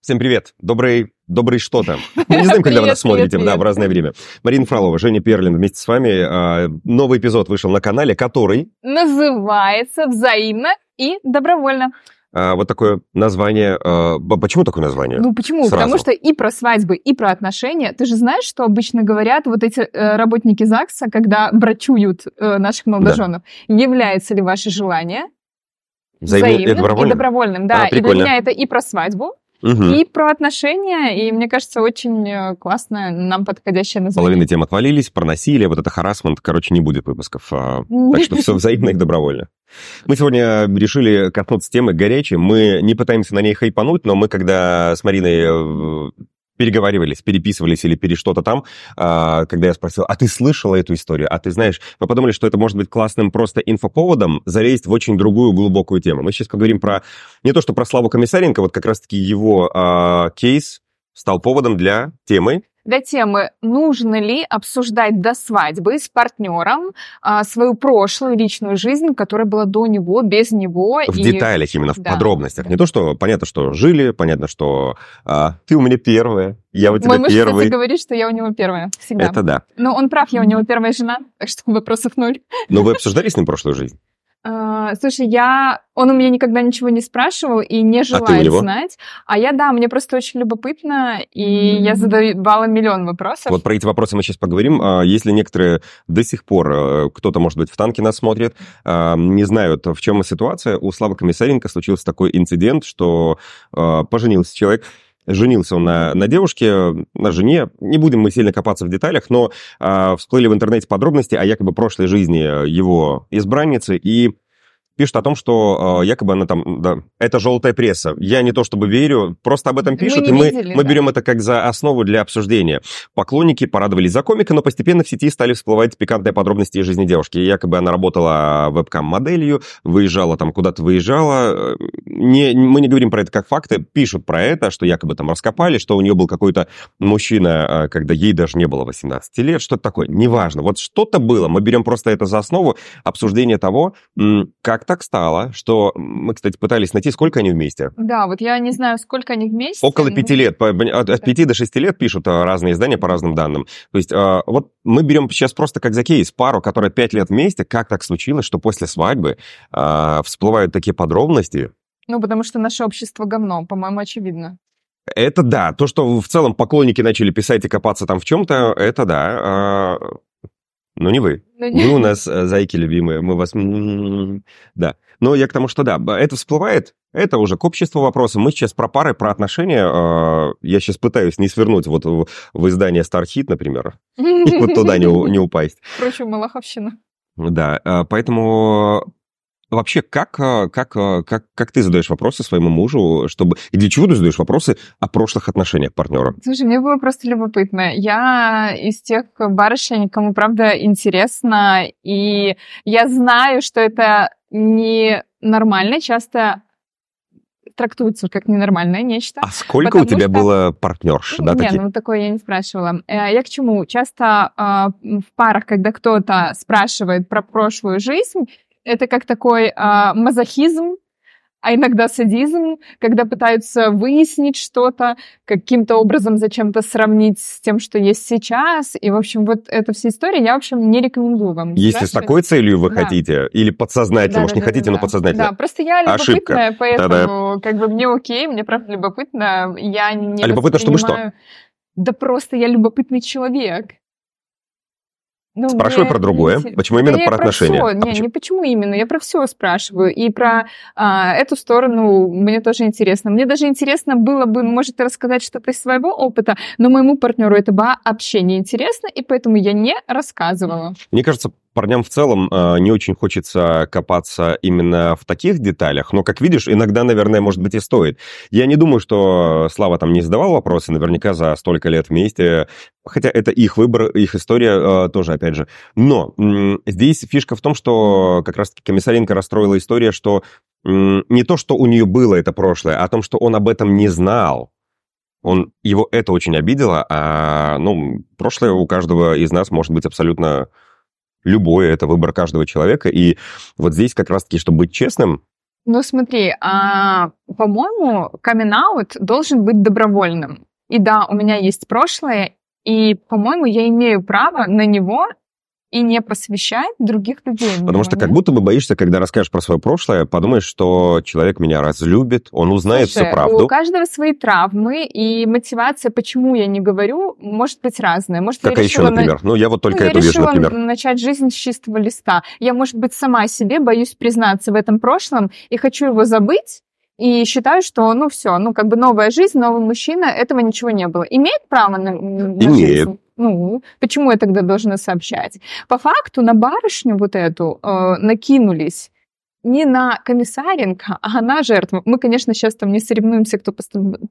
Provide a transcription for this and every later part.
Всем привет. Добрый, добрый что-то. Мы не знаем, когда вы нас смотрите, да, в разное время. Марина Фролова, Женя Перлин вместе с вами. А, новый эпизод вышел на канале, который... Называется «Взаимно и добровольно». А, вот такое название. А, почему такое название? Ну почему? Сразу. Потому что и про свадьбы, и про отношения. Ты же знаешь, что обычно говорят вот эти э, работники ЗАГСа, когда брачуют э, наших молодоженов. Да. Является ли ваше желание взаимным, взаимным и добровольным? И добровольным, да. А, и для меня это и про свадьбу, Угу. И про отношения, и мне кажется, очень э, классно, нам подходящее название. Половина тем отвалились, про насилие, вот это харасмент, короче, не будет выпусков. А, так что все взаимно и добровольно. Мы сегодня решили коснуться темы горячей. Мы не пытаемся на ней хайпануть, но мы, когда с Мариной э, переговаривались, переписывались или пере что-то там, а, когда я спросил, а ты слышала эту историю? А ты знаешь, мы подумали, что это может быть классным просто инфоповодом залезть в очень другую глубокую тему. Мы сейчас поговорим про не то, что про Славу Комиссаренко, вот как раз-таки его а, кейс стал поводом для темы для темы, нужно ли обсуждать до свадьбы с партнером а, свою прошлую личную жизнь, которая была до него, без него. В и... деталях, именно в да. подробностях. Не то, что понятно, что жили, понятно, что а, ты у меня первая, я у тебя Мой первый. Мой муж, говорит, что я у него первая всегда. Это да. Но он прав, я у него первая жена, так что вопросов ноль. Но вы обсуждали с ним прошлую жизнь? А, слушай, я... Он у меня никогда ничего не спрашивал и не желает а знать. А я, да, мне просто очень любопытно, и mm-hmm. я задавала миллион вопросов. Вот про эти вопросы мы сейчас поговорим. А, если некоторые до сих пор, э, кто-то, может быть, в танке нас смотрит, а, не знают, в чем ситуация, у Славы Комиссаренко случился такой инцидент, что поженился человек, Женился он на, на девушке, на жене. Не будем мы сильно копаться в деталях, но э, всплыли в интернете подробности о якобы прошлой жизни его избранницы. И пишет о том, что э, якобы она там, да, это желтая пресса. Я не то чтобы верю, просто об этом пишут, мы и мы, видели, мы да. берем это как за основу для обсуждения. Поклонники порадовались за комика, но постепенно в сети стали всплывать пикантные подробности из жизни девушки. Якобы она работала вебкам-моделью, выезжала там, куда-то выезжала. Не, мы не говорим про это как факты, пишут про это, что якобы там раскопали, что у нее был какой-то мужчина, когда ей даже не было 18 лет, что-то такое. Неважно. Вот что-то было. Мы берем просто это за основу обсуждения того, как так стало, что мы, кстати, пытались найти, сколько они вместе. Да, вот я не знаю, сколько они вместе. Около пяти лет. От пяти до шести лет пишут а, разные издания по разным данным. То есть а, вот мы берем сейчас просто как за кейс пару, которая пять лет вместе. Как так случилось, что после свадьбы а, всплывают такие подробности? Ну, потому что наше общество говно, по-моему, очевидно. Это да. То, что в целом поклонники начали писать и копаться там в чем-то, это да. Ну, не вы. Не... Вы у нас э, зайки любимые, мы вас... Да. Но я к тому, что да, это всплывает, это уже к обществу вопроса. Мы сейчас про пары, про отношения. А, я сейчас пытаюсь не свернуть вот в издание Starhit, например, и вот туда не, не упасть. Впрочем, Малаховщина. Да, а, поэтому Вообще, как, э, как, э, как, как ты задаешь вопросы своему мужу, чтобы... И для чего ты задаешь вопросы о прошлых отношениях партнера? Слушай, мне было просто любопытно. Я из тех барышень, кому, правда, интересно, и я знаю, что это не нормально. Часто трактуется как ненормальное нечто. А сколько у тебя что... было партнерш? Да, Нет, такие? ну такое я не спрашивала. Э, я к чему? Часто э, в парах, когда кто-то спрашивает про прошлую жизнь, это как такой а, мазохизм, а иногда садизм, когда пытаются выяснить что-то, каким-то образом зачем-то сравнить с тем, что есть сейчас. И, в общем, вот эта вся история я, в общем, не рекомендую вам. Если с такой целью вы да. хотите, или подсознательно, да, может, да, не да, хотите, да, но подсознательно. Да, просто я любопытная, Ошибка. поэтому Да-да. как бы мне окей, мне правда любопытно. Я не А любопытно, чтобы что? Да просто я любопытный человек. Ну, Спрашиваю про другое. Почему именно да про отношения? Все. А не, почему? не почему именно. Я про все спрашиваю. И про а, эту сторону мне тоже интересно. Мне даже интересно было бы, может, рассказать что-то из своего опыта, но моему партнеру это вообще не интересно, и поэтому я не рассказывала. Мне кажется, парням в целом э, не очень хочется копаться именно в таких деталях, но, как видишь, иногда, наверное, может быть и стоит. Я не думаю, что Слава там не задавал вопросы, наверняка за столько лет вместе, хотя это их выбор, их история э, тоже, опять же. Но э, здесь фишка в том, что как раз-таки Комиссаренко расстроила история, что э, не то, что у нее было это прошлое, а о том, что он об этом не знал. Он, его это очень обидело, а, ну, прошлое у каждого из нас может быть абсолютно любое, это выбор каждого человека. И вот здесь как раз-таки, чтобы быть честным, Ну смотри, а, по-моему, камин должен быть добровольным. И да, у меня есть прошлое, и, по-моему, я имею право на него и не посвящать других людей. Потому что как будто бы боишься, когда расскажешь про свое прошлое, подумаешь, что человек меня разлюбит, он узнает Слушай, всю правду. У каждого свои травмы, и мотивация, почему я не говорю, может быть разная. Может, Какая еще, например? На... Ну, я вот только ну, это я вижу, например. начать жизнь с чистого листа. Я, может быть, сама себе боюсь признаться в этом прошлом и хочу его забыть, и считаю, что, ну, все, ну, как бы новая жизнь, новый мужчина, этого ничего не было. Имеет право на, на Имеет. жизнь? Ну, почему я тогда должна сообщать? По факту на барышню вот эту э, накинулись не на комиссаренко, а на жертву. Мы, конечно, сейчас там не соревнуемся, кто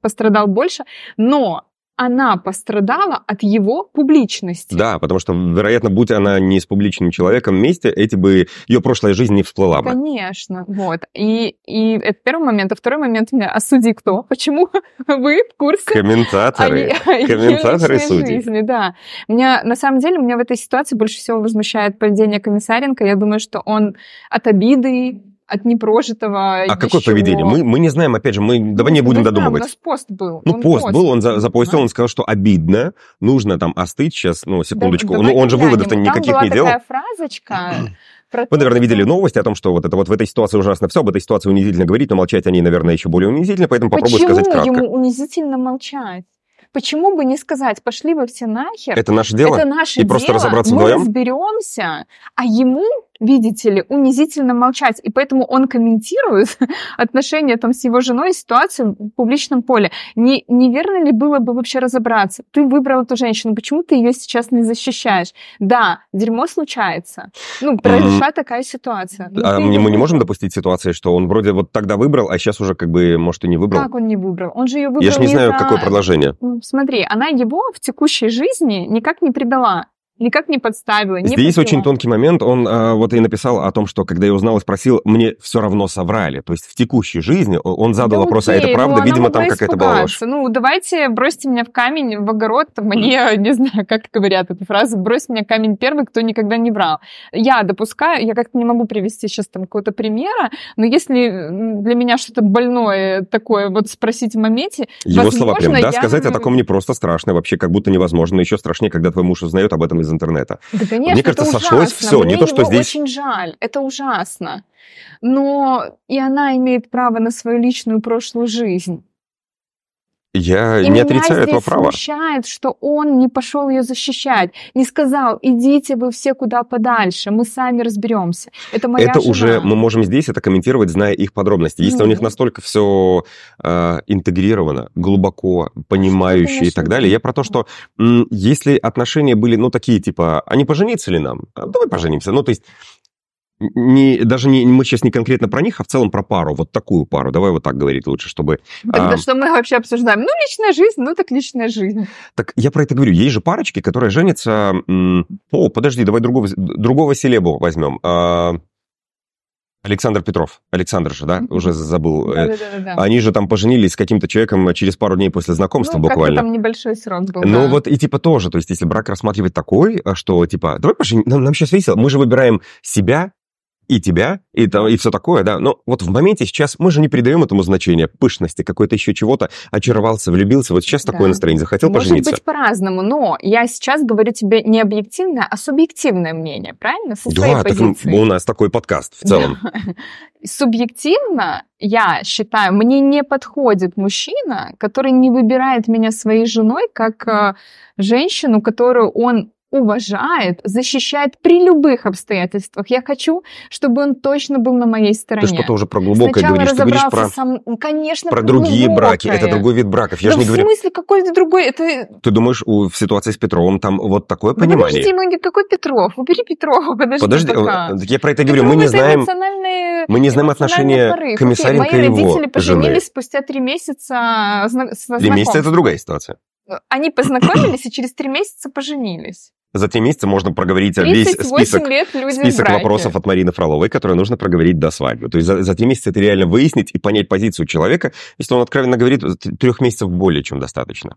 пострадал больше, но она пострадала от его публичности. Да, потому что, вероятно, будь она не с публичным человеком вместе, эти бы ее прошлая жизнь не всплыла бы. Конечно, вот. И, и это первый момент. А второй момент меня осуди кто? Почему вы в курсе? Комментаторы. О, Комментаторы судьи. Жизни, да. Меня, на самом деле, меня в этой ситуации больше всего возмущает поведение комиссаренко. Я думаю, что он от обиды, от непрожитого. А какое поведение? Мы, мы не знаем, опять же, мы давай не будем додумывать. у нас пост был. Ну, он пост, пост был, он за, запостил, да. он сказал, что обидно, нужно там остыть сейчас, ну, секундочку. Да, ну, он же выводов-то никаких там не делал. такая фразочка. Вы, наверное, видели новости о том, что вот это вот в этой ситуации ужасно все, об этой ситуации унизительно говорить, но молчать о ней, наверное, еще более унизительно, поэтому попробую сказать кратко. Почему ему унизительно молчать? Почему бы не сказать, пошли вы все нахер? Это наше дело? Это наше и дело. просто разобраться Мы вдвоем? разберемся, а ему видите ли, унизительно молчать. И поэтому он комментирует отношения там с его женой, ситуацию в публичном поле. Не, неверно ли было бы вообще разобраться? Ты выбрал эту женщину, почему ты ее сейчас не защищаешь? Да, дерьмо случается. Ну, произошла mm-hmm. такая ситуация. А мы не можем допустить ситуации, что он вроде вот тогда выбрал, а сейчас уже как бы, может, и не выбрал? Как он не выбрал? Он же ее выбрал Я же не знаю, за... какое продолжение. Смотри, она его в текущей жизни никак не предала никак не подставила. Не Здесь подпила. очень тонкий момент. Он а, вот и написал о том, что когда я узнал и спросил, мне все равно соврали. То есть в текущей жизни он задал да вопрос, окей, а это правда? Ну, Видимо, там какая-то была ложь. Ну, давайте бросьте меня в камень, в огород. Мне, не знаю, как говорят эту фразу, брось меня камень первый, кто никогда не врал. Я допускаю, я как-то не могу привести сейчас там какого-то примера, но если для меня что-то больное такое вот спросить в моменте, Его возможно, слова прям, да, я... сказать о таком не просто страшно, вообще как будто невозможно, еще страшнее, когда твой муж узнает об этом из интернета. Да, конечно, Мне кажется, это сошлось ужасно. все, Мне не то, что здесь... очень жаль, это ужасно. Но и она имеет право на свою личную прошлую жизнь. Я и не отрицаю этого права. Меня смущает, что он не пошел ее защищать, не сказал, идите вы все куда подальше, мы сами разберемся. Это моя Это жена. уже мы можем здесь это комментировать, зная их подробности. Если mm. у них настолько все э, интегрировано, глубоко понимающее и так далее, я про то, что м, если отношения были, ну, такие, типа, а не пожениться ли нам? А, давай поженимся. Ну, то есть не, даже не, мы сейчас не конкретно про них, а в целом про пару, вот такую пару. Давай вот так говорить лучше, чтобы... Тогда а... что мы вообще обсуждаем? Ну, личная жизнь, ну так личная жизнь. Так я про это говорю. Есть же парочки, которые женятся... О, подожди, давай другого, другого селебу возьмем. А... Александр Петров. Александр же, да? Уже забыл. Да, да, да, да. Они же там поженились с каким-то человеком через пару дней после знакомства ну, буквально. там небольшой срок был. Ну да. вот и типа тоже, то есть если брак рассматривать такой, что типа, давай поженимся, нам, нам сейчас весело, мы же выбираем себя, и тебя, и, там, и все такое, да. Но вот в моменте сейчас мы же не придаем этому значения, пышности, какой-то еще чего-то, очаровался, влюбился. Вот сейчас да. такое настроение, захотел Может пожениться. Может быть по-разному, но я сейчас говорю тебе не объективное, а субъективное мнение, правильно? Со да, так у нас такой подкаст в целом. Субъективно, я считаю, мне не подходит мужчина, который не выбирает меня своей женой как э, женщину, которую он уважает, защищает при любых обстоятельствах. Я хочу, чтобы он точно был на моей стороне. Ты что-то уже про глубокое Сначала говоришь. Ты говоришь про, сам... Конечно, про другие глубокое. браки. Это другой вид браков. Я да же не в говорю... смысле, какой-то другой? Это... Ты думаешь, у, в ситуации с Петровым там вот такое да понимание? Подожди, мы, какой Петров? Убери Петрова, подожди Подожди, пока. я про это говорю. Мы не знаем... Мы не знаем отношения порыв. Комиссаренко Окей, и его Мои родители поженились спустя три месяца Три месяца – это другая ситуация. Они познакомились и через три месяца поженились. За три месяца можно проговорить весь список, лет список вопросов от Марины Фроловой, которые нужно проговорить до свадьбы. То есть за, за три месяца это реально выяснить и понять позицию человека. Если он откровенно говорит, трех месяцев более чем достаточно.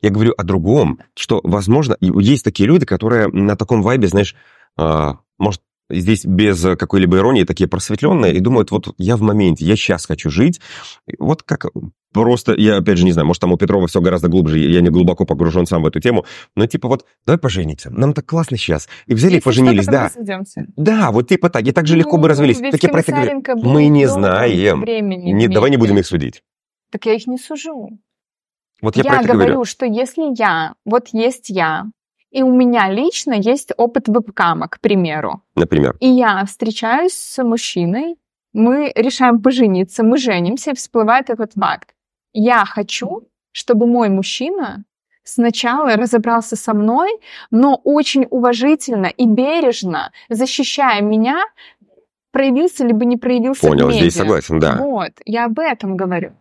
Я говорю о другом, что, возможно, есть такие люди, которые на таком вайбе, знаешь, а, может, здесь без какой-либо иронии такие просветленные и думают, вот я в моменте, я сейчас хочу жить. Вот как просто, я опять же не знаю, может там у Петрова все гораздо глубже, я не глубоко погружен сам в эту тему, но типа вот, давай поженимся, нам так классно сейчас. И взяли Если и поженились, да. Да, вот типа так, и так же ну, легко бы развелись. Так я про это говорю. Мы не знаем. Не, давай не будем их судить. Так я их не сужу. Вот я, я говорю, говорю, что если я, вот есть я, и у меня лично есть опыт вебкама, к примеру. Например. И я встречаюсь с мужчиной, мы решаем пожениться, мы женимся, и всплывает этот факт. Я хочу, чтобы мой мужчина сначала разобрался со мной, но очень уважительно и бережно, защищая меня, проявился либо не проявился Понял, здесь согласен, да. Вот, я об этом говорю.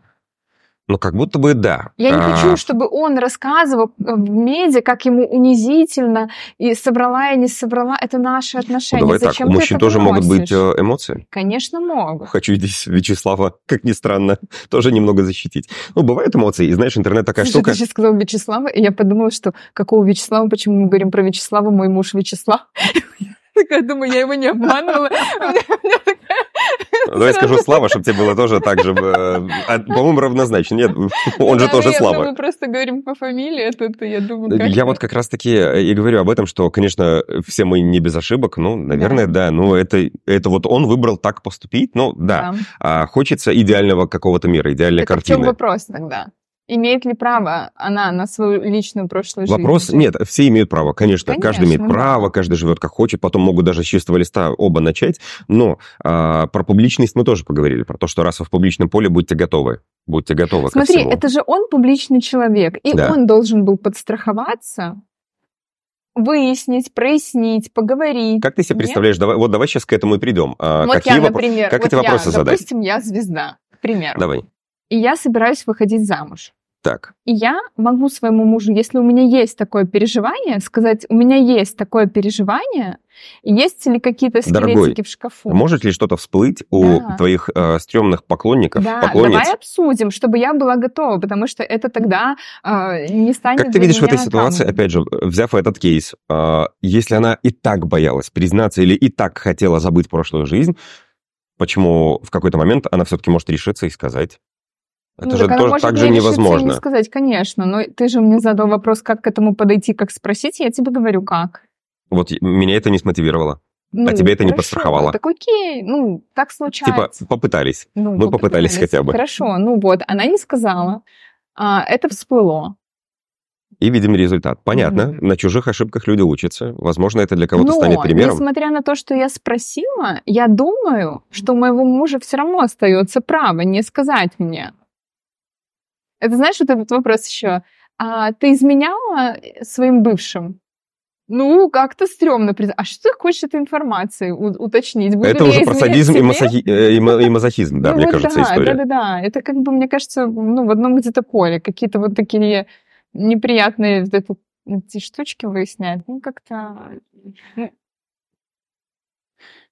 Ну, как будто бы да. Я не а... хочу, чтобы он рассказывал э, в медиа, как ему унизительно, и собрала я не собрала. Это наши отношения. Ну, давай Зачем так, у мужчин тоже могут быть э, эмоции? Конечно, могут. Хочу здесь Вячеслава, как ни странно, тоже немного защитить. Ну, бывают эмоции, и знаешь, интернет такая Слушай, штука... ты сейчас сказал Вячеслава, и я подумала, что какого Вячеслава, почему мы говорим про Вячеслава, мой муж Вячеслав. Такая, думаю, я его не обманывала. Давай скажу Слава, чтобы тебе было тоже так же, э, а, по-моему, равнозначно. Нет, он же тоже Слава. Мы просто говорим по фамилии, а тут я думаю, Я вот как раз-таки и говорю об этом, что, конечно, все мы не без ошибок, ну, наверное, да, но это, это вот он выбрал так поступить, ну, да. А хочется идеального какого-то мира, идеальной картины. в чем вопрос тогда? Имеет ли право она на свою личную прошлую жизнь? Вопрос нет, все имеют право, конечно, конечно каждый имеет право, каждый живет как хочет, потом могут даже с чистого листа оба начать, но а, про публичность мы тоже поговорили, про то, что раз вы в публичном поле, будьте готовы, будьте готовы Смотри, это же он публичный человек, и да. он должен был подстраховаться, выяснить, прояснить, поговорить. Как ты себе Нет? представляешь, давай, вот давай сейчас к этому и придем. А, вот какие я, например, как вот эти вопросы я, задать? Допустим, я звезда, к примеру. Давай. И я собираюсь выходить замуж. Так. И я могу своему мужу, если у меня есть такое переживание, сказать, у меня есть такое переживание, есть ли какие-то скелетики Дорогой, в шкафу? может ли что-то всплыть у да. твоих э, стрёмных поклонников, да, поклонниц? давай обсудим, чтобы я была готова, потому что это тогда э, не станет Как ты видишь в этой ситуации, там... опять же, взяв этот кейс, э, если она и так боялась признаться или и так хотела забыть прошлую жизнь, почему в какой-то момент она все-таки может решиться и сказать, это ну, же так тоже так же невозможно. Не сказать, конечно, но ты же мне задал вопрос, как к этому подойти, как спросить, я тебе говорю, как. Вот меня это не смотивировало. Ну, а тебе это хорошо, не подстраховало. Так окей, ну, так случается. Типа, попытались. Ну, Мы попытались, попытались хотя бы. Хорошо, ну вот, она не сказала. А, это всплыло. И видим результат. Понятно, mm-hmm. на чужих ошибках люди учатся. Возможно, это для кого-то Но, станет примером. несмотря на то, что я спросила, я думаю, что у моего мужа все равно остается право не сказать мне. Это знаешь, вот этот вопрос еще. А ты изменяла своим бывшим? Ну, как-то стрёмно. А что ты хочешь этой информации уточнить? Буду это уже про садизм и, масохи... Э, и мазохизм, да, ну, мне вот кажется, да, история. Да-да-да. Это как бы, мне кажется, ну, в одном где-то поле. Какие-то вот такие неприятные вот это, эти штучки выяснять. Ну, как-то... Ну.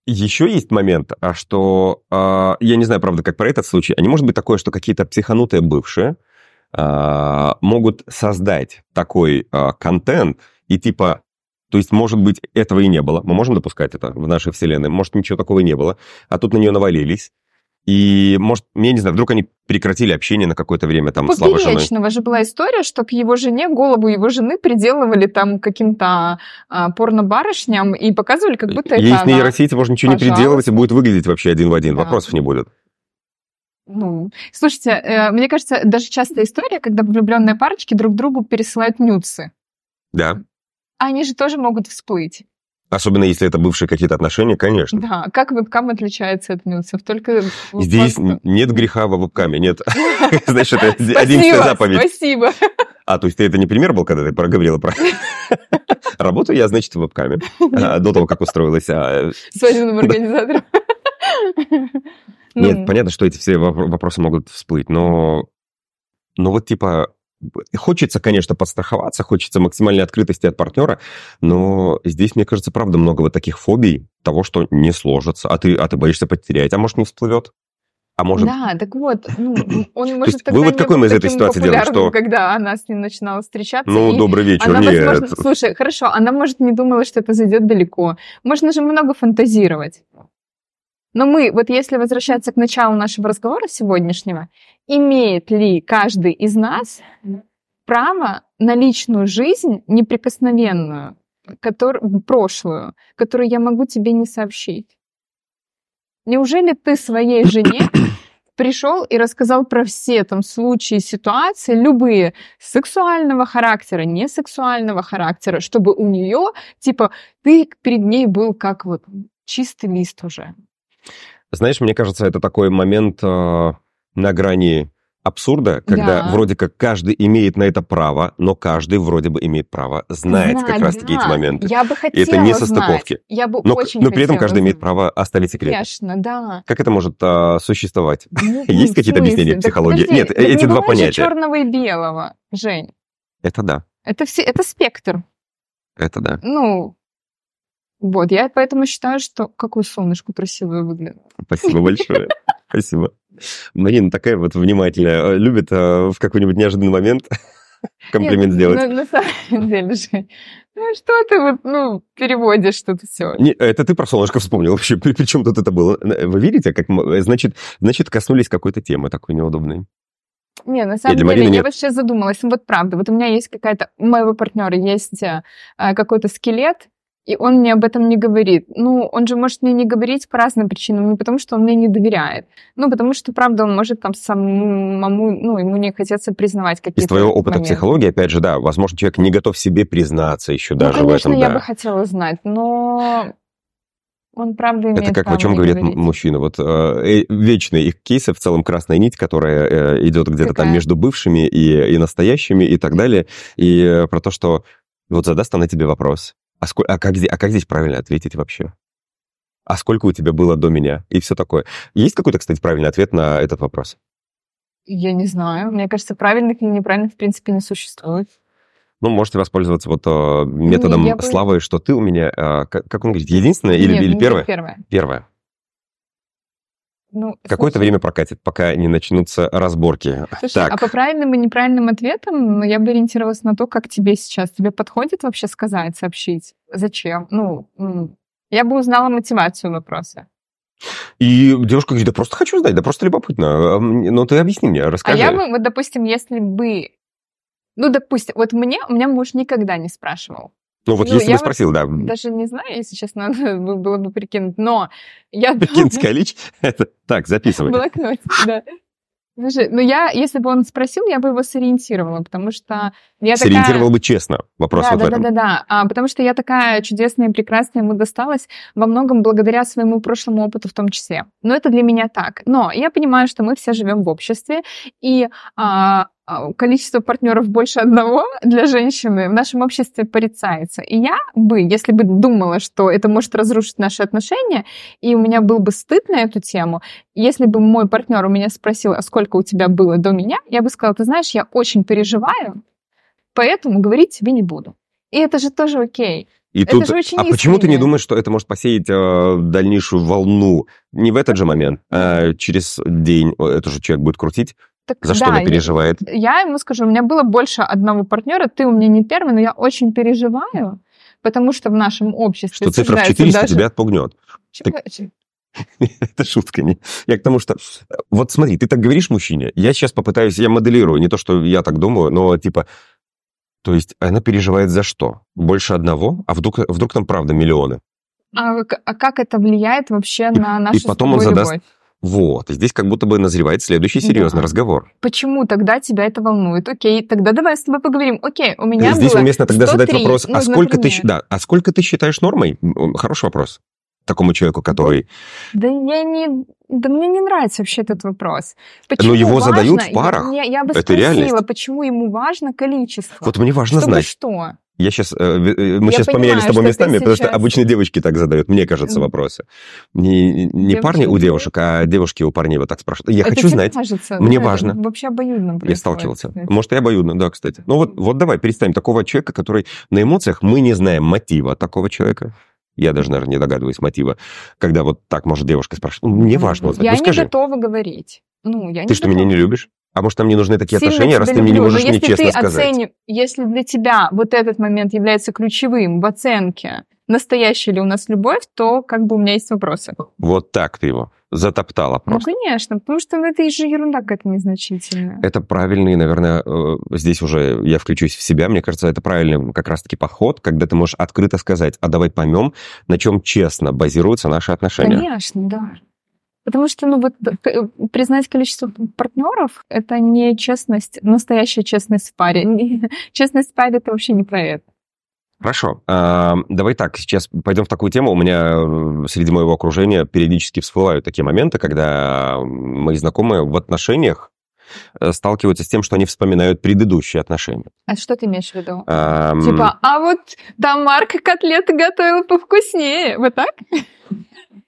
Еще есть момент, а что, а, я не знаю, правда, как про этот случай, а не может быть такое, что какие-то психанутые бывшие, могут создать такой а, контент и типа то есть, может быть, этого и не было. Мы можем допускать это в нашей вселенной. Может, ничего такого и не было. А тут на нее навалились. И, может, я не знаю, вдруг они прекратили общение на какое-то время там с Славой женой. же была история, что к его жене, голову его жены приделывали там каким-то а, порно-барышням и показывали, как будто Есть это Есть нейросети, можно ничего Пожалуйста. не приделывать, и будет выглядеть вообще один в один. Да. Вопросов не будет. Ну, слушайте, э, мне кажется, даже частая история, когда влюбленные парочки друг другу пересылают нюцы. Да. Они же тоже могут всплыть. Особенно если это бывшие какие-то отношения, конечно. Да, как вебкам отличается от нюцев? Только Здесь просто... нет греха во вебкаме, нет. Знаешь, это одиннадцатая заповедь. Спасибо. А, то есть ты это не пример был, когда ты проговорила про... Работаю я, значит, в вебкаме. А, до того, как устроилась. А, Свадебным организатором. Нет, ну. понятно, что эти все вопросы могут всплыть, но, но вот типа Хочется, конечно, подстраховаться, хочется максимальной открытости от партнера, но здесь, мне кажется, правда много вот таких фобий того, что не сложится, а ты, а ты боишься потерять, а может не всплывет. А может... Да, так вот, ну, он То может есть тогда вывод какой мы из этой ситуации делаем, что- когда она с ним начинала встречаться. Ну, добрый вечер. она, Нет. возможно, слушай, хорошо, она, может, не думала, что это зайдет далеко. Можно же много фантазировать. Но мы, вот если возвращаться к началу нашего разговора сегодняшнего, имеет ли каждый из нас право на личную жизнь неприкосновенную, котор- прошлую, которую я могу тебе не сообщить? Неужели ты своей жене пришел и рассказал про все там случаи, ситуации, любые, сексуального характера, не сексуального характера, чтобы у нее, типа, ты перед ней был как вот чистый лист уже. Знаешь, мне кажется, это такой момент э, на грани абсурда, когда Да. вроде как каждый имеет на это право, но каждый вроде бы имеет право знать как Знать, раз-таки эти моменты. Я бы И хотела это не знать. состыковки. Я бы Но, очень но при этом каждый имеет знать. право оставить секрет. Конечно, да. Как это может а, существовать? Ну, Есть какие-то объяснения в психологии? подожди, Нет, эти не два понятия. черного и белого, Жень. Это да, Это, все, это спектр. это да. Ну, вот, я поэтому считаю, что какое солнышко красивое выглядит. Спасибо большое. Спасибо. Марина такая вот внимательная, э, любит э, в какой-нибудь неожиданный момент комплимент Нет, сделать. На, на самом деле, Жень, ну что ты вот, ну, переводишь что-то все. Не, это ты про солнышко вспомнил вообще. При, при чем тут это было? Вы видите, как значит, значит коснулись какой-то темы такой неудобной. Не, на самом деле, Марины я нет. вот сейчас задумалась, вот правда, вот у меня есть какая-то, у моего партнера есть э, какой-то скелет, и он мне об этом не говорит. Ну, он же может мне не говорить по разным причинам, не потому что он мне не доверяет, ну, потому что, правда, он может там самому, ну, ему не хотеться признавать какие-то Из твоего опыта моменты. психологии, опять же, да, возможно, человек не готов себе признаться еще даже ну, конечно, в этом, я да. бы хотела знать, но он, правда, имеет Это как о чем говорит говорить. мужчина. Вот э, э, вечный их кейс, в целом красная нить, которая э, идет где-то там между бывшими и, и настоящими и так далее. И э, про то, что вот задаст она тебе вопрос. А, сколь- а, как, здесь, а как здесь правильно ответить вообще? А сколько у тебя было до меня? И все такое. Есть какой-то, кстати, правильный ответ на этот вопрос? Я не знаю. Мне кажется, правильных или неправильных, в принципе, не существует. Ну, можете воспользоваться вот э, методом Не, я бы- славы, что ты у меня, э, как, он говорит, единственное или, Нет, или первое? Первое. Первое. Ну, Какое-то время прокатит, пока не начнутся разборки. Слушай, так. а по правильным и неправильным ответам ну, я бы ориентировалась на то, как тебе сейчас. Тебе подходит вообще сказать, сообщить? Зачем? Ну, я бы узнала мотивацию вопроса. И девушка говорит, да просто хочу знать, да просто любопытно. М, Ну, ты объясни мне, расскажи. А я бы, вот, допустим, если бы... Ну, допустим, вот мне, у меня муж никогда не спрашивал. Ну, вот ну, если бы вот спросил, да, Даже не знаю, если честно, надо бы- было бы прикинуть. Но я... Пекинская лич, это... Так, записывай. Блокнот, да. Слушай, ну я, если бы он спросил, я бы его сориентировала, потому что я такая... Сориентировал бы честно. Вопрос да, вот да, в этом. да, да, да. А, потому что я такая чудесная и прекрасная ему досталась во многом благодаря своему прошлому опыту в том числе. Но это для меня так. Но я понимаю, что мы все живем в обществе, и а, количество партнеров больше одного для женщины в нашем обществе порицается. И я бы, если бы думала, что это может разрушить наши отношения, и у меня был бы стыд на эту тему, если бы мой партнер у меня спросил, а сколько у тебя было до меня, я бы сказала, ты знаешь, я очень переживаю, поэтому говорить тебе не буду. И это же тоже окей. И Это тут... же очень а почему ты не искренне. думаешь, что это может посеять э, дальнейшую волну? Не в этот же момент, а через день э, это же человек будет крутить. Так, За что да, она я- переживает? Я, ему скажу, у меня было больше одного партнера, ты у меня не первый, но я очень переживаю, потому что в нашем обществе Что цифра в обсуждается 400 даже... тебя отпугнет. Чего- Это шутка. Не. Я к тому, что... Вот смотри, ты так говоришь мужчине, я сейчас попытаюсь, я моделирую, не то, что я так думаю, но типа... То есть она переживает за что? Больше одного? А вдруг, вдруг там правда миллионы? А, а как это влияет вообще на нашу с потом он задаст- любовь? Вот, и здесь как будто бы назревает следующий серьезный Да. разговор. Почему тогда тебя это волнует? Окей, тогда давай с тобой поговорим. Окей, у меня Здесь было уместно тогда задать 103, вопрос, ну, а сколько ты, например. щ- да, а сколько ты считаешь нормой? Хороший вопрос. Такому человеку, который... Да я не... Да мне не нравится вообще этот вопрос. Почему его задают важно- в парах. Я, я бы Это спросила, реальность. почему ему важно количество. Вот мне важно Чтобы знать. что? Я сейчас, мы Я сейчас поменялись с понимаю, тобой что ты местами, потому что сейчас- обычно девочки так задают, мне кажется, вопросы. Не, не парни у девушек, а девушки у парней вот так спрашивают. Я Это хочу знать. кажется, Мне да, важно. Вообще обоюдно Я сталкивался. кстати. Может, и обоюдно, да, кстати. Ну вот, вот давай представим такого человека, который на эмоциях мы не знаем мотива такого человека. я даже, наверное, не догадываюсь мотива, когда вот так может девушка спрашивать. Ну, неважно. Я ну, скажи. не готова говорить. Ну, я Ты не что, готова. меня не любишь? А может, нам не нужны такие Сильно отношения, раз ты мне не можешь мне честно ты сказать? оценив- Если для тебя вот этот момент является ключевым в оценке, настоящая ли у нас любовь, то как бы у меня есть вопросы. Вот так ты его затоптала просто. Ну, конечно, потому что ну, это же ерунда какая-то незначительная. Это правильный, наверное, э, здесь уже я включусь в себя, мне кажется, это правильный как раз-таки подход, когда ты можешь открыто сказать, а давай поймем, на чем честно базируются наши отношения. Конечно, да. Потому что, ну, вот к- признать количество партнеров – это не честность, настоящая честность в паре. Честность в паре – это вообще не про это. Хорошо. А, давай так, сейчас пойдем в такую тему. У меня э, среди моего окружения периодически всплывают такие моменты, когда мои знакомые в отношениях э, сталкиваются с тем, что они вспоминают предыдущие отношения. А что ты имеешь в виду? Ам, Типа, а вот там Марка котлеты готовила повкуснее. Вот так?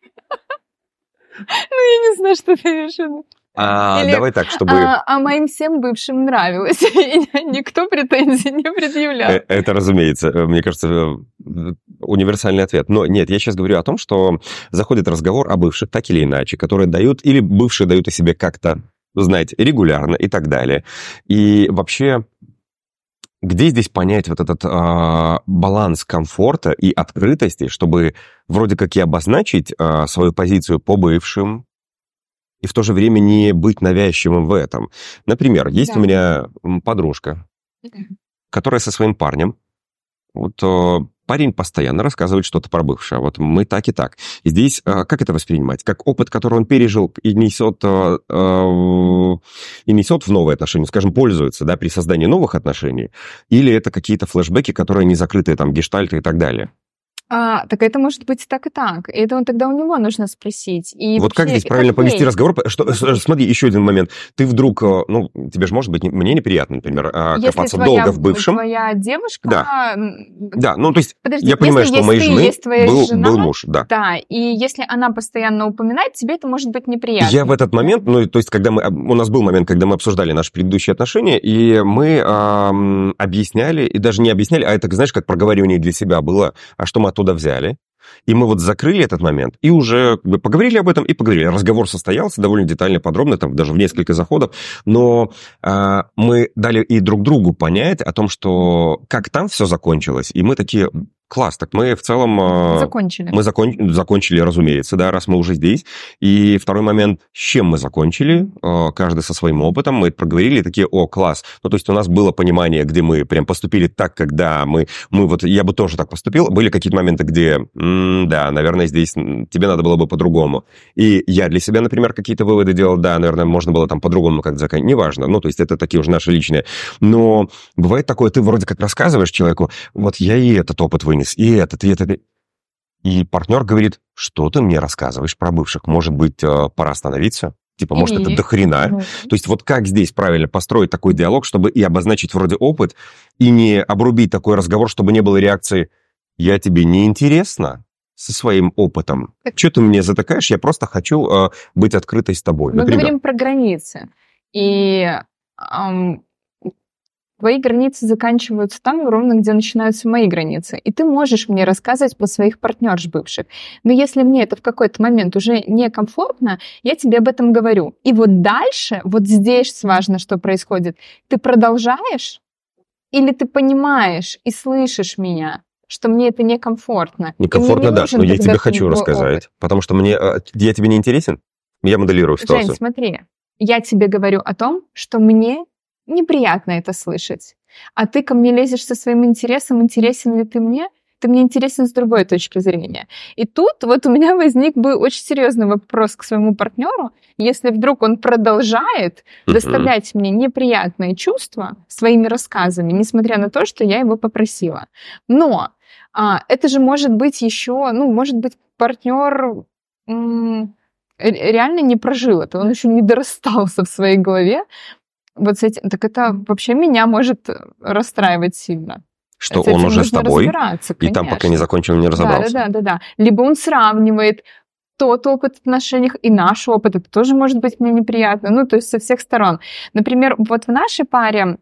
Ну, я не знаю, что ты имеешь в виду. а, или- давай так, чтобы... А, а моим всем бывшим нравилось. И никто претензий не предъявлял. Э, Это, разумеется, э, мне кажется, э, универсальный ответ. Но нет, я сейчас говорю о том, что заходит разговор о бывших, так или иначе, которые дают, или бывшие дают о себе как-то, знаете, регулярно и так далее. И вообще, где здесь понять вот этот а, баланс комфорта и открытости, чтобы вроде как и обозначить а, свою позицию по бывшим, и в то же время не быть навязчивым в этом. Например, есть Да. у меня подружка, которая со своим парнем, вот э, парень постоянно рассказывает что-то про бывшее. Вот мы так и так. Здесь э, как это воспринимать? Как опыт, который он пережил и несет, э, э, и несет в новые отношения, скажем, пользуется да, при создании новых отношений? Или это какие-то флешбеки, которые не закрытые, там, гештальты и так далее? А, так это может быть так, и так. И это он тогда у него нужно спросить. И вот как вообще, здесь правильно как повести ей? разговор? Что, смотри, еще один момент. Ты вдруг, э, ну, тебе же может быть, не- мне неприятно, например, а, Если копаться твоя, долго в бывшем. твоя девушка... Да. Да, ну, то есть Подожди, я понимаю, если что у моей ты, жены твоя был, жена, был муж, да. Да, и если она постоянно упоминает, тебе это может быть неприятно. Я в этот момент, ну, то есть, когда мы, у нас был момент, когда мы обсуждали наши предыдущие отношения, и мы ам, объясняли, и даже не объясняли, а это, знаешь, как проговаривание для себя было, а что мы оттуда взяли. И мы вот закрыли этот момент, и уже поговорили об этом, и поговорили. Разговор состоялся довольно детально, подробно, там даже в несколько заходов, но а, мы дали и друг другу понять о том, что как там все закончилось, и мы такие, класс, так мы в целом... а, Закончили. мы закон- закончили, разумеется, да, раз мы уже здесь. И второй момент, с чем мы закончили, э, каждый со своим опытом, мы проговорили, и такие, о, класс. Ну, то есть у нас было понимание, где мы прям поступили так, когда мы, мы вот, я бы тоже так поступил. Были какие-то моменты, где, м, да, наверное, здесь тебе надо было бы по-другому. И я для себя, например, какие-то выводы делал, да, наверное, можно было там по-другому как-то закончить, неважно. Ну, то есть это такие уже наши личные. Но бывает такое, ты вроде как рассказываешь человеку, вот я и этот опыт вынес, и этот, и этот, и партнер говорит, что ты мне рассказываешь про бывших? Может быть, э, пора остановиться? Типа, может, это дохрена? Ну, То есть вот как здесь правильно построить такой диалог, чтобы и обозначить вроде опыт, и не обрубить такой разговор, чтобы не было реакции «я тебе не интересна со своим опытом? Так- Что ты мне затыкаешь? Я просто хочу э, быть открытой с тобой». Мы Например. говорим про границы. И твои границы заканчиваются там, ровно где начинаются мои границы. И ты можешь мне рассказывать про своих партнерш бывших. Но если мне это в какой-то момент уже некомфортно, я тебе об этом говорю. И вот дальше, вот здесь важно, что происходит. Ты продолжаешь или ты понимаешь и слышишь меня, что мне это некомфортно. Некомфортно, не да, но я тебе хочу рассказать, опыт. потому что мне... э, Я тебе не интересен? Я моделирую Жень, ситуацию. смотри, я тебе говорю о том, что мне неприятно это слышать. А ты ко мне лезешь со своим интересом, интересен ли ты мне? Ты мне интересен с другой точки зрения. И тут вот у меня возник бы очень серьезный вопрос к своему партнеру. Если вдруг он продолжает Мгм. доставлять мне неприятные чувства своими рассказами, несмотря на то, что я его попросила. Но а, это же может быть еще, ну, может быть, партнер м, ре- реально не прожил это, он еще не дорастался в своей голове. Вот с этим, так это вообще меня может расстраивать сильно. Что С он уже с тобой, и там пока не закончил, не разобрался. Да, да, да, да. Либо он сравнивает тот опыт в отношениях и наш опыт. Это тоже может быть мне неприятно. Ну, то есть со всех сторон. Например, вот в нашей паре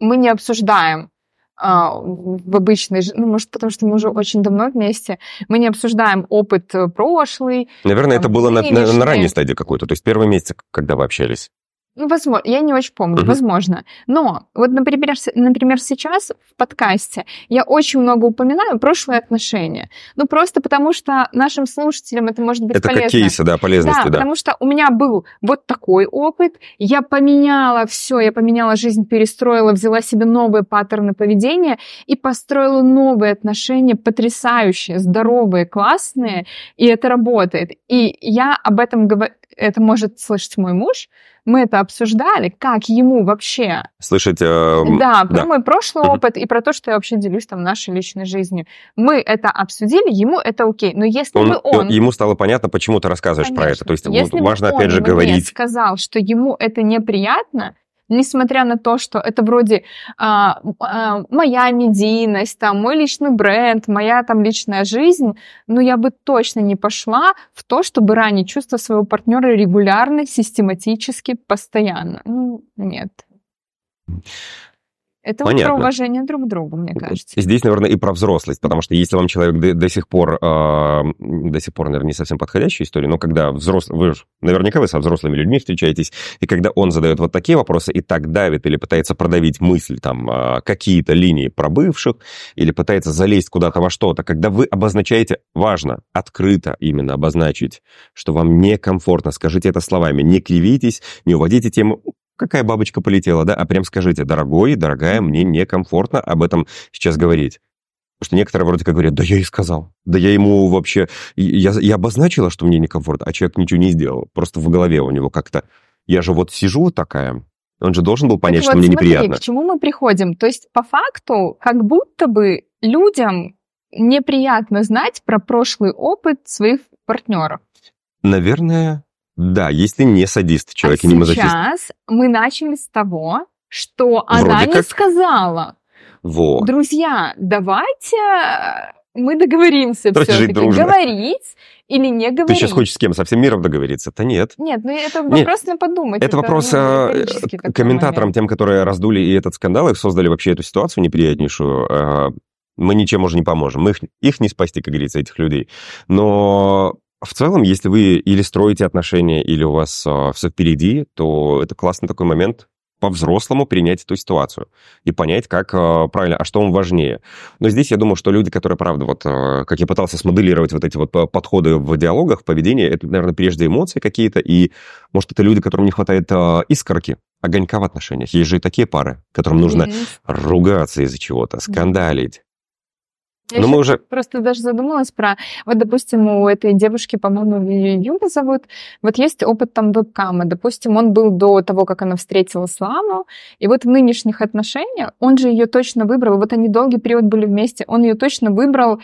мы не обсуждаем а, в обычной, ну, может, потому что мы уже очень давно вместе, мы не обсуждаем опыт э, прошлый. Наверное, там, это было на, на, на ранней стадии какой-то, то есть первый месяц, когда вы общались. Ну, возможно, я не очень помню, uh-huh. возможно. Но вот, например, например, сейчас в подкасте я очень много упоминаю прошлые отношения. Ну, просто потому что нашим слушателям это может быть это полезно. Это как кейсы, да, полезности, да, да. потому что у меня был вот такой опыт, я поменяла все, я поменяла жизнь, перестроила, взяла себе новые паттерны поведения и построила новые отношения, потрясающие, здоровые, классные, и это работает. И я об этом говорю, это может слышать мой муж, мы это обсуждали, как ему вообще... Слышать... Э, да, про да. мой прошлый uh-huh. опыт и про то, что я вообще делюсь там нашей личной жизнью. Мы это обсудили, ему это окей. Но если он, бы он... Ему стало понятно, почему ты рассказываешь Конечно. про это. То есть если важно, опять же, говорить... сказал, что ему это неприятно, несмотря на то, что это вроде а, а, моя медийность, там, мой личный бренд, моя там личная жизнь, но я бы точно не пошла в то, чтобы ранить чувства своего партнера регулярно, систематически, постоянно. Ну, нет. Это Понятно. про уважение друг к другу, мне кажется. Здесь, наверное, и про взрослость, потому что если вам человек до, до сих пор, э, до сих пор, наверное, не совсем подходящая история, но когда взрослый, вы наверняка вы со взрослыми людьми встречаетесь, и когда он задает вот такие вопросы и так давит или пытается продавить мысль, там, э, какие-то линии про бывших, или пытается залезть куда-то во что-то, когда вы обозначаете, важно, открыто именно обозначить, что вам некомфортно, скажите это словами, не кривитесь, не уводите тему, какая бабочка полетела, да, а прям скажите, дорогой, дорогая, мне некомфортно об этом сейчас говорить. Потому что некоторые вроде как говорят, да я и сказал. Да я ему вообще... Я, я обозначила, что мне некомфортно, а человек ничего не сделал. Просто в голове у него как-то... Я же вот сижу такая, он же должен был понять, так что вот, мне смотри, неприятно. к чему мы приходим? То есть, по факту, как будто бы людям неприятно знать про прошлый опыт своих партнеров. Наверное, да, если не садист, человек а и не мазохист. сейчас мы начали с того, что Вроде она как... не сказала. Вот. Друзья, давайте э, мы договоримся все-таки. Говорить или не говорить. Ты сейчас хочешь с кем? Со всем миром договориться? Да нет. Нет, ну это вопрос нет. на подумать. Это, это вопрос ну, э, комментаторам, тем, которые раздули и этот скандал, и создали вообще эту ситуацию неприятнейшую. Э, мы ничем уже не поможем. Мы их, их не спасти, как говорится, этих людей. Но в целом, если вы или строите отношения, или у вас э, все впереди, то это классный такой момент по-взрослому принять эту ситуацию и понять, как э, правильно, а что вам важнее. Но здесь я думаю, что люди, которые, правда, вот э, как я пытался смоделировать вот эти вот подходы в диалогах, в поведении, это, наверное, прежде эмоции какие-то, и, может, это люди, которым не хватает э, искорки, огонька в отношениях. Есть же и такие пары, которым нужно mm-hmm. ругаться из-за чего-то, скандалить, я Но мы уже... просто даже задумалась про... Вот, допустим, у этой девушки, по-моему, Юля зовут, вот есть опыт там вебкама. Допустим, он был до того, как она встретила Славу, и вот в нынешних отношениях он же ее точно выбрал. Вот они долгий период были вместе, он ее точно выбрал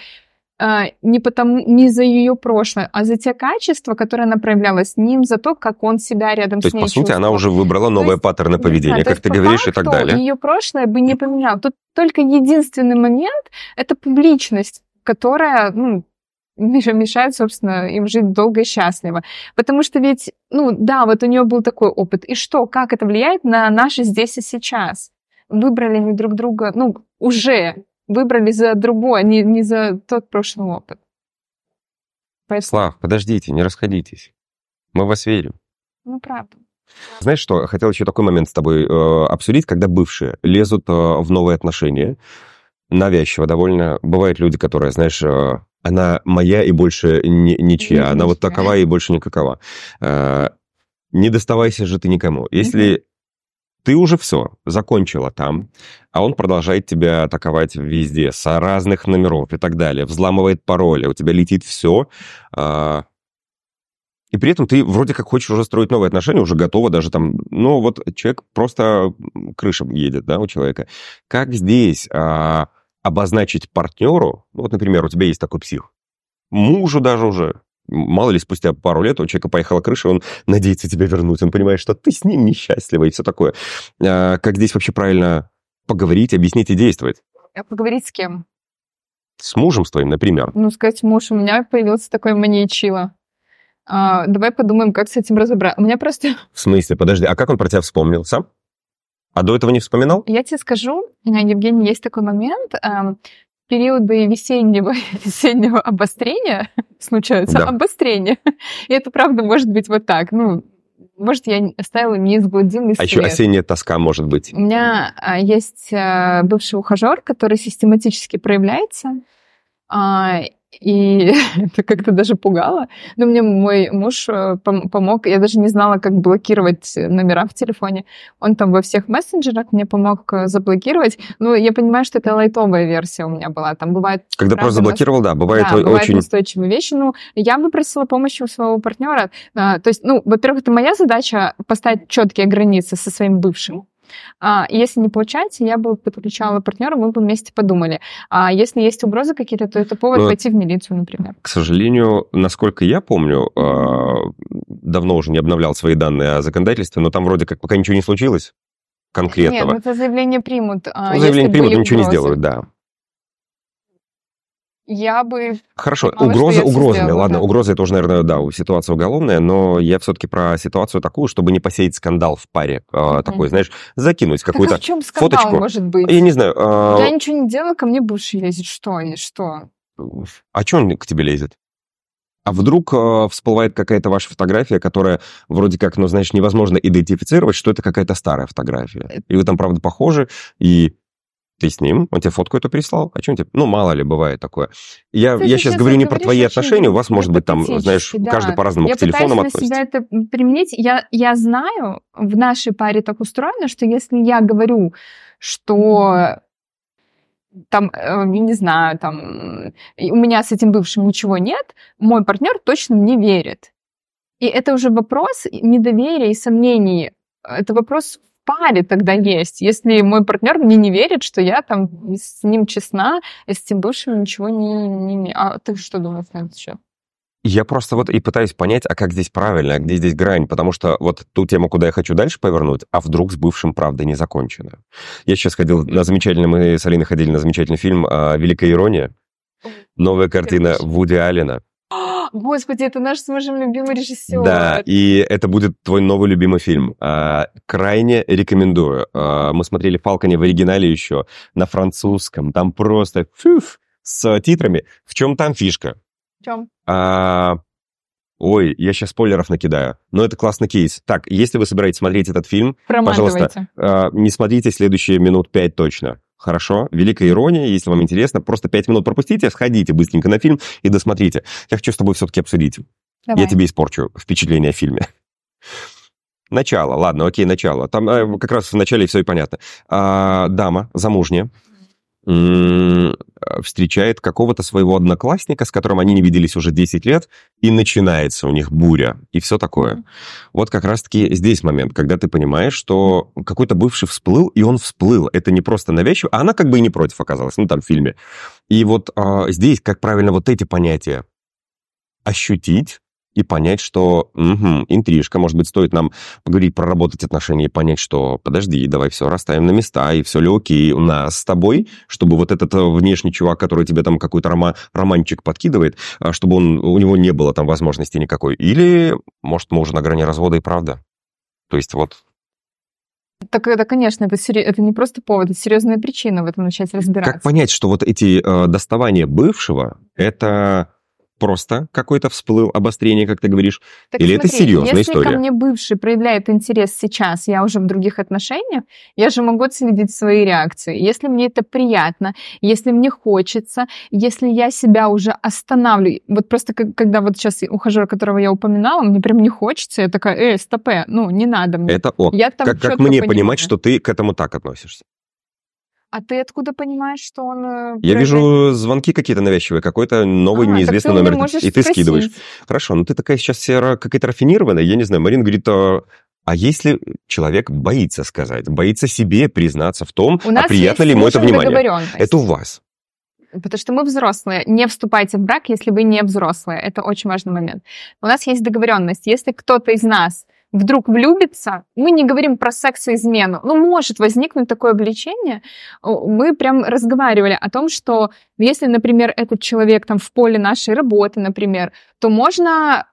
не, потому, не за ее прошлое, а за те качества, которые она проявляла с ним, за то, как он себя рядом то с ней То есть, по сути, она уже выбрала новые есть, паттерны поведения, да, как ты говоришь, и так далее. ее прошлое бы не поменял. Тут только единственный момент — это публичность, которая, ну, мешает, собственно, им жить долго и счастливо. Потому что ведь, ну, да, вот у нее был такой опыт. И что, как это влияет на наши здесь и сейчас? Выбрали они друг друга, ну, уже выбрали за другое, не, не за тот прошлый опыт. Поэтому... Слав, подождите, не расходитесь. Мы вас верим. Ну, правда. Знаешь что, хотел еще такой момент с тобой э, обсудить, когда бывшие лезут э, в новые отношения, навязчиво довольно. Бывают люди, которые, знаешь, э, она моя и больше не, ничья, не она вот такова и больше никакова. Э, не доставайся же ты никому. Если ты уже все, закончила там, а он продолжает тебя атаковать везде, с разных номеров и так далее, взламывает пароли, у тебя летит все, а, и при этом ты вроде как хочешь уже строить новые отношения, уже готова даже там, ну вот человек просто крыша едет, да, у человека. Как здесь а, обозначить партнеру, вот, например, у тебя есть такой псих, мужу даже уже, мало ли, спустя пару лет у человека поехала крыша, он надеется тебя вернуть, он понимает, что ты с ним несчастлива и все такое. А, как здесь вообще правильно поговорить, объяснить и действовать? А поговорить с кем? С мужем с твоим, например. Ну, сказать, муж, у меня появился такой маньячило. А, давай подумаем, как с этим разобраться. У меня просто... В смысле? Подожди, а как он про тебя вспомнил? Сам? А до этого не вспоминал? Я тебе скажу, Евгений, есть такой момент. Периоды весеннего, весеннего обострения случаются да. обострения. И это правда может быть вот так. Ну, может, я оставила неизгладимый след. А еще осенняя тоска может быть. У меня а, есть а, бывший ухажер, который систематически проявляется. И это как-то даже пугало. Но мне мой муж э, помог, я даже не знала, как блокировать номера в телефоне. Он там во всех мессенджерах мне помог э, заблокировать. Ну, я понимаю, что это лайтовая версия у меня была. Там бывает... Когда просто заблокировал, да, бывает да, бывают очень... устойчивые вещи. Ну, я попросила помощи у своего партнера. А, то есть, ну, во-первых, это моя задача поставить четкие границы со своим бывшим. А, если не получается, я бы подключала партнера, мы бы вместе подумали. А если есть угрозы какие-то, то это повод Но, пойти в милицию, например. К сожалению, насколько я помню, а, давно уже не обновлял свои данные о законодательстве, но там вроде как пока ничего не случилось конкретного. Нет, ну это заявление примут. А, ну, заявление примут, ничего не сделают, да я бы... Хорошо, угроза угрозами. Сделала, Ладно, да. угроза это уже, наверное, да, ситуация уголовная, но я все-таки про ситуацию такую, чтобы не посеять скандал в паре. Mm-hmm. такой, знаешь, закинуть какую-то а в чем скандал фоточку. может быть? Я не знаю. А... Я ничего не делаю, ко мне бывший лезет. Что они, что? А что он к тебе лезет? А вдруг э, всплывает какая-то ваша фотография, которая вроде как, ну, знаешь, невозможно идентифицировать, что это какая-то старая фотография. И вы там, правда, похожи, и ты с ним, он тебе фотку эту прислал, а что он тебе... Ну, мало ли, бывает такое. Я, я сейчас говорю не про твои отношения, у вас, может быть, там, знаешь, да. каждый по-разному я к телефонам относится. Я себя это применить. Я, я знаю, в нашей паре так устроено, что если я говорю, что там, э, не знаю, там, у меня с этим бывшим ничего нет, мой партнер точно мне верит. И это уже вопрос недоверия и сомнений. Это вопрос паре тогда есть, если мой партнер мне не верит, что я там с ним честна, и с тем бывшим ничего не, не. А ты что думаешь на этот счет? Я просто вот и пытаюсь понять, а как здесь правильно, а где здесь грань, потому что вот ту тему, куда я хочу дальше повернуть, а вдруг с бывшим правда не закончено. Я сейчас ходил на замечательный, мы с Алиной ходили на замечательный фильм «Великая ирония», новая картина Вуди Аллена. Господи, это наш с мужем любимый режиссер. Да, и это будет твой новый любимый фильм. А, крайне рекомендую. А, мы смотрели «Фалконе» в оригинале еще, на французском. Там просто фуф, с титрами. В чем там фишка? В чем? А, Ой, я сейчас спойлеров накидаю. Но это классный кейс. Так, если вы собираетесь смотреть этот фильм, пожалуйста, э, не смотрите следующие минут пять точно. Хорошо? Великая ирония, если вам интересно, просто пять минут пропустите, сходите быстренько на фильм и досмотрите. Я хочу с тобой все-таки обсудить. Давай. Я тебе испорчу впечатление о фильме. Начало, ладно, окей, начало. Там э, как раз в начале все и понятно. А, дама замужняя, встречает какого-то своего одноклассника, с которым они не виделись уже 10 лет, и начинается у них буря, и все такое. Вот как раз-таки здесь момент, когда ты понимаешь, что какой-то бывший всплыл, и он всплыл. Это не просто навязчиво, а она как бы и не против оказалась, ну там в фильме. И вот а, здесь, как правильно вот эти понятия ощутить, и понять, что угу, интрижка, может быть, стоит нам поговорить, проработать отношения и понять, что подожди, давай все расставим на места, и все ли окей у нас с тобой, чтобы вот этот э, внешний чувак, который тебе там какой-то рома, романчик подкидывает, а, чтобы он, у него не было там возможности никакой. Или, может, мы уже на грани развода и правда. То есть вот так это, конечно, это, сери... это не просто повод, это серьезная причина в этом начать разбираться. Как понять, что вот эти э, доставания бывшего, это просто какой-то всплыл обострение, как ты говоришь, так или смотри, это серьезная если история? Если ко мне бывший проявляет интерес сейчас, я уже в других отношениях, я же могу следить свои реакции. Если мне это приятно, если мне хочется, если я себя уже останавливаю, вот просто когда вот сейчас ухажер, которого я упоминала, мне прям не хочется, я такая, эй, стопе, ну, не надо мне. Это ок. Я там как, как мне понимаю. понимать, что ты к этому так относишься? А ты откуда понимаешь, что он... Э, Я вижу звонки какие-то навязчивые, какой-то новый а, неизвестный номер, и ты спросить. скидываешь. Хорошо, ну ты такая сейчас вся какая-то рафинированная, я не знаю, Марина говорит, а, а если человек боится сказать, боится себе признаться в том, а приятно ли ему это внимание? Это у вас. Потому что мы взрослые. Не вступайте в брак, если вы не взрослые. Это очень важный момент. У нас есть договоренность. Если кто-то из нас вдруг влюбится, мы не говорим про секс и измену, ну, может возникнуть такое влечение. Мы прям разговаривали о том, что если, например, этот человек там в поле нашей работы, например, то можно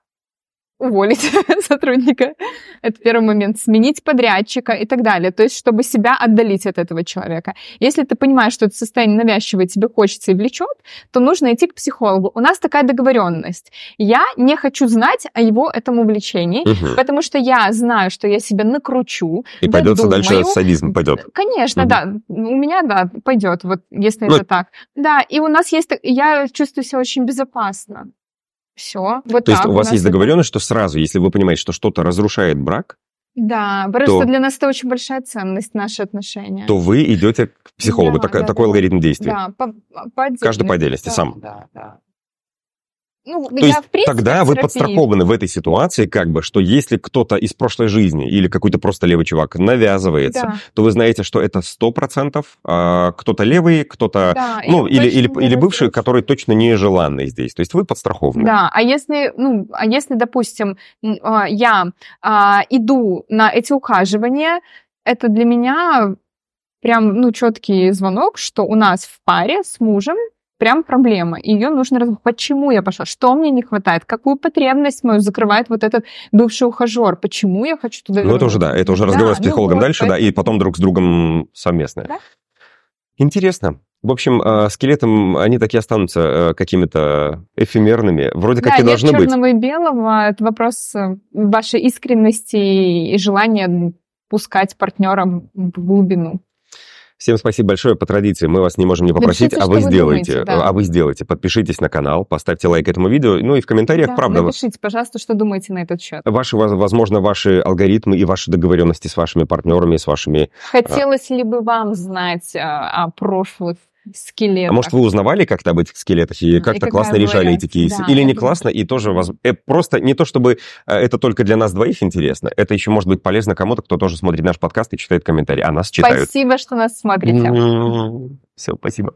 уволить сотрудника. Это первый момент. Сменить подрядчика и так далее. То есть, чтобы себя отдалить от этого человека. Если ты понимаешь, что это состояние навязчивое тебе хочется и влечет, то нужно идти к психологу. У нас такая договоренность. Я не хочу знать о его этом увлечении, угу. потому что я знаю, что я себя накручу. И пойдет дальше садизм пойдет. Конечно, угу. да. У меня, да, пойдет, вот если ну, это так. Да, и у нас есть... Я чувствую себя очень безопасно. Все. Вот То есть у вас есть договоренность, что сразу, если вы понимаете, что что-то разрушает брак, да, потому то, что для нас это очень большая ценность, наши отношения. То вы идете к психологу, да, так, да, такой да. алгоритм действий. Да, по, по Каждый по отдельности, да, сам. Да, да. Ну, То есть в принципе, тогда вы подстрахованы в этой ситуации, как бы, что если кто-то из прошлой жизни или какой-то просто левый чувак навязывается, да. то вы знаете, что это сто процентов а, кто-то левый, кто-то, да, ну, или, или, или бывший, который точно нежеланный здесь. То есть вы подстрахованы. Да, а если, ну, а если, допустим, а, я а, иду на эти ухаживания, это для меня прям, ну, четкий звонок, что у нас в паре с мужем прям проблема. Ее нужно раз... Почему я пошла? Что мне не хватает? Какую потребность мою закрывает вот этот бывший ухажер? Почему я хочу туда Ну, это уже, да, это уже разговор да, с психологом ну, дальше, поэтому... да, и потом друг с другом совместно. Да? Интересно. В общем, э, скелетом они такие останутся э, какими-то эфемерными. Вроде как да, и должны быть. черного и белого. Это вопрос э, вашей искренности и желания пускать партнерам в глубину. Всем спасибо большое. По традиции мы вас не можем не попросить, напишите, а вы сделаете. Думаете, да. А вы сделаете. Подпишитесь на канал, поставьте лайк этому видео, ну и в комментариях, да, правда. Напишите, пожалуйста, что думаете на этот счет. Ваши, возможно, ваши алгоритмы и ваши договоренности с вашими партнерами, с вашими... Хотелось ли бы вам знать а, о прошлых скелетах. А может, вы узнавали как-то об этих скелетах и как-то и классно решали эти кейсы? Да, Или не классно, и тоже воз... э, просто не то, чтобы э, это только для нас двоих интересно, это еще может быть полезно кому-то, кто тоже смотрит наш подкаст и читает комментарии, а нас читают. Спасибо, что нас смотрите. Все, спасибо.